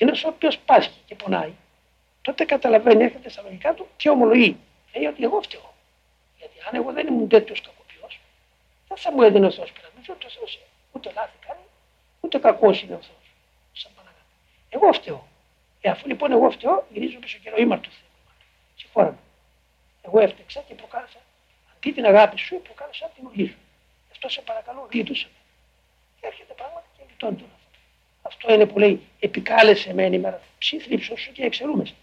Εκείνος ο οποίος πάσχει και πονάει, τότε καταλαβαίνει, έρχεται στα λογικά του και ομολογεί. Λέει ότι εγώ φταίω. Γιατί αν εγώ δεν ήμουν τέτοιος κακοποιός, δεν θα μου έδινε ο Θεός πειραμή, ούτε ο Θεός ούτε λάθη κάνει, ούτε κακός είναι ο Θεός. Σαν Παναγάπη. Εγώ φταίω. Ε, αφού λοιπόν εγώ φταίω, γυρίζω πίσω και λέω ήμαρτο Θεό. Συγχώρα με. Εγώ έφτεξα και προκάλεσα αντί την αγάπη σου, προκάλεσα την οργή σου. Αυτό σε παρακαλώ, γλίτωσε με. Και έρχεται πράγματι και γλιτώνει τον άνθρωπο. Αυτό είναι που λέει επικάλεσε με ημέρα ψήθλιψο σου και εξαιρούμεσαι.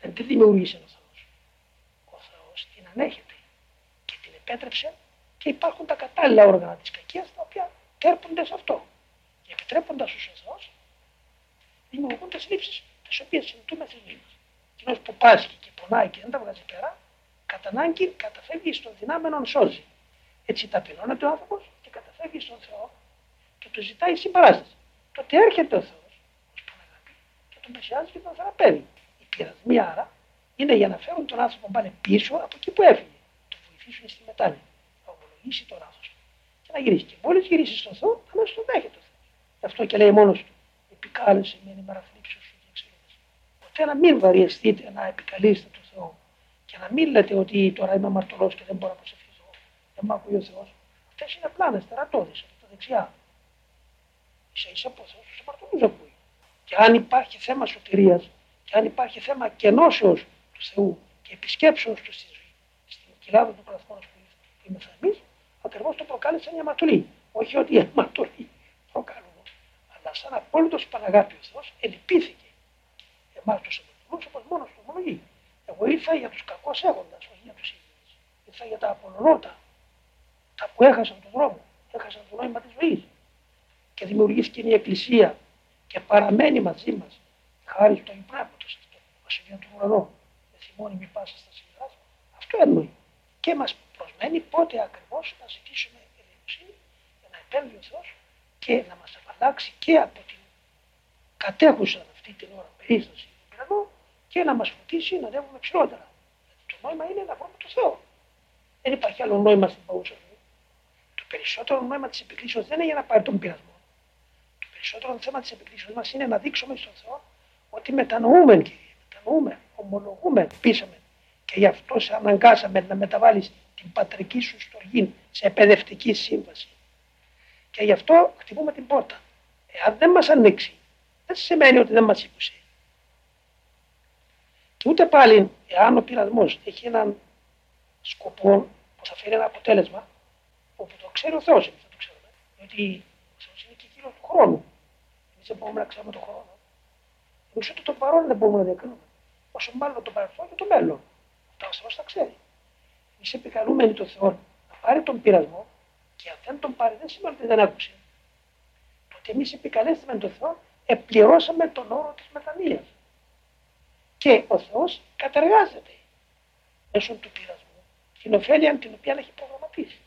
Δεν τη δημιούργησε ο Θεός. Ο Θεός την ανέχεται και την επέτρεψε και υπάρχουν τα κατάλληλα όργανα της κακίας τα οποία τέρπονται σε αυτό. Και επιτρέποντας του ο Θεό, δημιουργούν τις λήψει τι οποίες συνηθούμε στη ζωή μας. Κοινό που πάσχει και πονάει και δεν τα βγάζει πέρα, κατά ανάγκη καταφεύγει στον δυνάμενον σώζει. Έτσι ταπεινώνεται ο άνθρωπος και καταφεύγει στον Θεό και του ζητάει συμπαράσταση. Τότε έρχεται ο Θεός ως Παναγάπη και τον πλησιάζει και τον θεραπεύει. Οι πειρασμοί άρα είναι για να φέρουν τον άνθρωπο πάνε πίσω από εκεί που έφυγε. Το βοηθήσουν στη μετάνοια. Να ομολογήσει το λάθο του και να γυρίσει. Και μόλις γυρίσει στον Θεό, αμέσως τον δέχεται ο Θεός. Γι' αυτό και λέει μόνος του, επικάλεσε με ημέρα θλίψη σου και εξελίξει. Ποτέ να μην βαριεστείτε να επικαλείστε τον Θεό και να μην λέτε ότι τώρα είμαι αμαρτωλός και δεν μπορώ να προσευχηθώ. Δεν μ' ακούει ο Θεός. Αυτές είναι πλάνες, τερατώδεις από τα δεξιά. Σα ίσα από Θεό του αμαρτωλού ακούει. Και αν υπάρχει θέμα σωτηρίας και αν υπάρχει θέμα κενώσεως του Θεού και επισκέψεως του στη ζωή, στην κοιλάδα του πλαθμόνα που είμαστε εμεί, ακριβώς το προκάλεσε μια αμαρτωλή. Όχι ότι οι αμαρτωλοί προκαλούν, αλλά σαν απόλυτος Παναγάπης ο Θεός ελπίθηκε εμάς τους αμαρτωλού όπως μόνος του ομολογεί. Εγώ ήρθα για τους κακούς έχοντας, όχι για τους ίδιους. Ήρθα για τα απολωνότα, τα που έχασαν τον δρόμο, έχασαν το νόημα της ζωής. Και δημιουργήθηκε μια εκκλησία και παραμένει μαζί μας, χάρη στο υπράπτωτο αυτό, βασιλεία του ουρανού, με θυμώνει μη πάσα στα σειρά, αυτό εννοεί. Και μας προσμένει πότε ακριβώς να ζητήσουμε ελεημοσύνη για να επέμβει ο Θεός και να μας απαλλάξει και από την κατέχουσα αυτή την ώρα περίσταση του πειραγού και να μας φωτίσει να ανέβουμε ψηλότερα. Γιατί το νόημα είναι να βρούμε το Θεό. Δεν υπάρχει άλλο νόημα στην παρούσα ζωή. Το περισσότερο νόημα της επικρίσεως δεν είναι για να πάρει τον πειρασμό. Το περισσότερο θέμα της επικρίσεως μας είναι να δείξουμε στον Θεό ότι μετανοούμε, κύριε, μετανοούμε, ομολογούμε, πείσαμε. Και γι' αυτό σε αναγκάσαμε να μεταβάλεις την πατρική σου στοργή σε εκπαιδευτική σύμβαση. Και γι' αυτό χτυπούμε την πόρτα. Εάν δεν μας ανοίξει, δεν σημαίνει ότι δεν μας ήκουσε. Και ούτε πάλι, εάν ο πειρασμός έχει έναν σκοπό που θα φέρει ένα αποτέλεσμα, όπου το ξέρει ο Θεός, εμεί θα το ξέρουμε. Γιατί ο Θεός είναι και κύριο του χρόνου. Εμεί δεν μπορούμε να ξέρουμε τον χρόνο. Εμεί ούτε το παρόν δεν μπορούμε να διακρίνουμε. Όσο μάλλον το παρελθόν και το μέλλον. Αυτά ο Θεό τα ξέρει. Εμείς επικαλούμενοι τον Θεό να πάρει τον πειρασμό και αν δεν τον πάρει, δεν σημαίνει ότι δεν άκουσε. Τότε εμείς επικαλέστηκαν τον Θεό, επληρώσαμε τον όρο της μετανία. Και ο Θεός κατεργάζεται μέσω του πειρασμού την ωφέλεια την οποία έχει προγραμματίσει.